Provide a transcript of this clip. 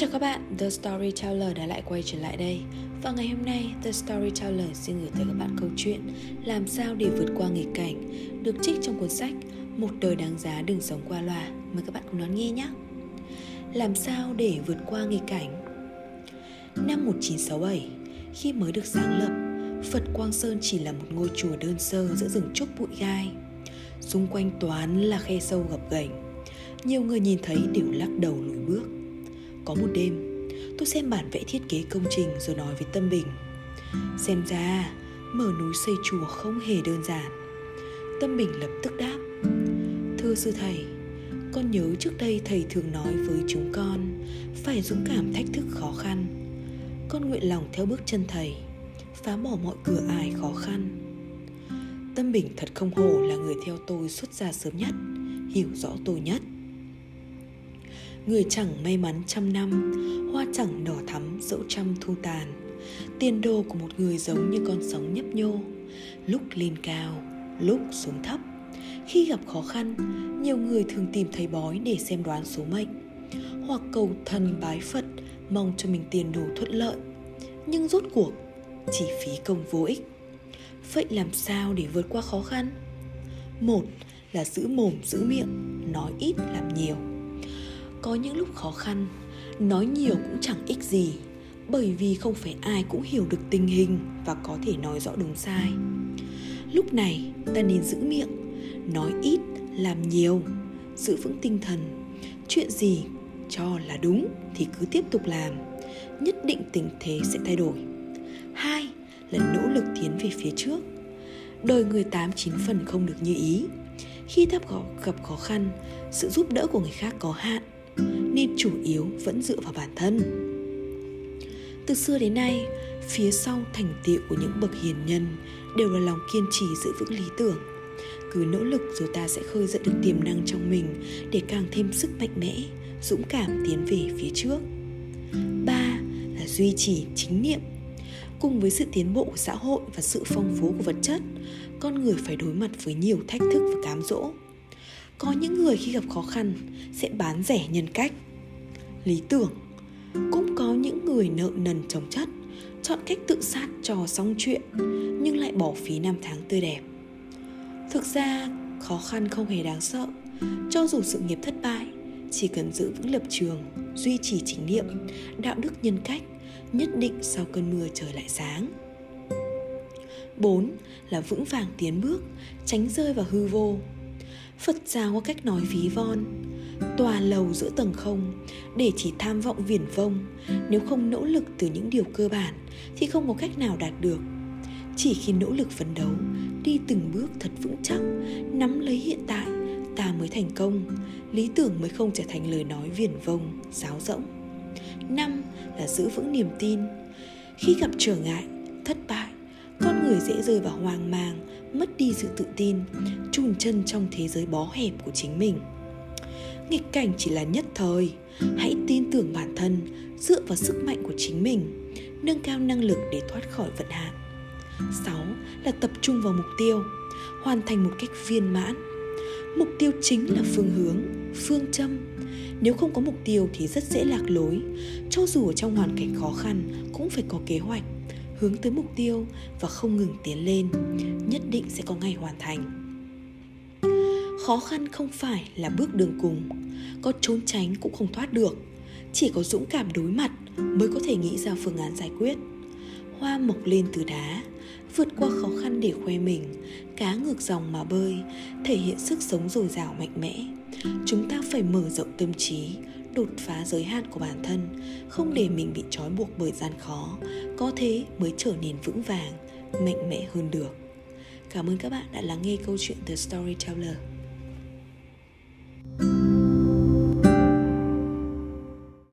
chào các bạn, The Storyteller đã lại quay trở lại đây. Và ngày hôm nay, The Storyteller xin gửi tới các bạn câu chuyện Làm sao để vượt qua nghịch cảnh Được trích trong cuốn sách Một đời đáng giá đừng sống qua loa. Mời các bạn cùng đón nghe nhé. Làm sao để vượt qua nghịch cảnh? Năm 1967, khi mới được sáng lập Phật Quang Sơn chỉ là một ngôi chùa đơn sơ giữa rừng trúc bụi gai. Xung quanh toán là khe sâu gập ghềnh. Nhiều người nhìn thấy đều lắc đầu lùi xem bản vẽ thiết kế công trình rồi nói với Tâm Bình. Xem ra, mở núi xây chùa không hề đơn giản. Tâm Bình lập tức đáp. Thưa sư thầy, con nhớ trước đây thầy thường nói với chúng con phải dũng cảm thách thức khó khăn. Con nguyện lòng theo bước chân thầy, phá bỏ mọi cửa ải khó khăn. Tâm Bình thật không hổ là người theo tôi xuất gia sớm nhất, hiểu rõ tôi nhất người chẳng may mắn trăm năm, hoa chẳng đỏ thắm dẫu trăm thu tàn. Tiền đồ của một người giống như con sóng nhấp nhô, lúc lên cao, lúc xuống thấp. Khi gặp khó khăn, nhiều người thường tìm thầy bói để xem đoán số mệnh. Hoặc cầu thần bái phật, mong cho mình tiền đồ thuận lợi. Nhưng rốt cuộc chỉ phí công vô ích. Vậy làm sao để vượt qua khó khăn? Một là giữ mồm, giữ miệng, nói ít, làm nhiều có những lúc khó khăn, nói nhiều cũng chẳng ích gì, bởi vì không phải ai cũng hiểu được tình hình và có thể nói rõ đúng sai. Lúc này, ta nên giữ miệng, nói ít, làm nhiều, giữ vững tinh thần. Chuyện gì cho là đúng thì cứ tiếp tục làm, nhất định tình thế sẽ thay đổi. Hai là nỗ lực tiến về phía trước. Đời người tám chín phần không được như ý. Khi ta gặp khó khăn, sự giúp đỡ của người khác có hạn nên chủ yếu vẫn dựa vào bản thân. Từ xưa đến nay, phía sau thành tựu của những bậc hiền nhân đều là lòng kiên trì giữ vững lý tưởng. Cứ nỗ lực rồi ta sẽ khơi dậy được tiềm năng trong mình để càng thêm sức mạnh mẽ, dũng cảm tiến về phía trước. Ba là duy trì chính niệm. Cùng với sự tiến bộ của xã hội và sự phong phú của vật chất, con người phải đối mặt với nhiều thách thức và cám dỗ có những người khi gặp khó khăn sẽ bán rẻ nhân cách. Lý tưởng, cũng có những người nợ nần chồng chất, chọn cách tự sát cho xong chuyện, nhưng lại bỏ phí năm tháng tươi đẹp. Thực ra, khó khăn không hề đáng sợ. Cho dù sự nghiệp thất bại, chỉ cần giữ vững lập trường, duy trì chính niệm, đạo đức nhân cách, nhất định sau cơn mưa trời lại sáng. 4 là vững vàng tiến bước, tránh rơi vào hư vô. Phật giáo có cách nói ví von Tòa lầu giữa tầng không Để chỉ tham vọng viển vông. Nếu không nỗ lực từ những điều cơ bản Thì không có cách nào đạt được. Chỉ khi nỗ lực phấn đấu Đi từng bước thật vững chắc Nắm lấy hiện tại Ta mới thành công. Lý tưởng mới không trở thành lời nói viển vông Sáo rỗng. Năm là giữ vững niềm tin. Khi gặp trở ngại, người dễ rơi vào hoang mang, mất đi sự tự tin, chùn chân trong thế giới bó hẹp của chính mình. Nghịch cảnh chỉ là nhất thời. Hãy tin tưởng bản thân, dựa vào sức mạnh của chính mình, nâng cao năng lực để thoát khỏi vận hạn. 6 là tập trung vào mục tiêu, hoàn thành một cách viên mãn. Mục tiêu chính là phương hướng, phương châm. Nếu không có mục tiêu thì rất dễ lạc lối. Cho dù ở trong hoàn cảnh khó khăn, cũng phải có kế hoạch hướng tới mục tiêu và không ngừng tiến lên, nhất định sẽ có ngày hoàn thành. Khó khăn không phải là bước đường cùng, có trốn tránh cũng không thoát được, chỉ có dũng cảm đối mặt mới có thể nghĩ ra phương án giải quyết. Hoa mọc lên từ đá, vượt qua khó khăn để khoe mình, cá ngược dòng mà bơi, thể hiện sức sống dồi dào mạnh mẽ. Chúng ta phải mở rộng tâm trí đột phá giới hạn của bản thân, không để mình bị trói buộc bởi gian khó, có thế mới trở nên vững vàng, mạnh mẽ hơn được. Cảm ơn các bạn đã lắng nghe câu chuyện The Storyteller.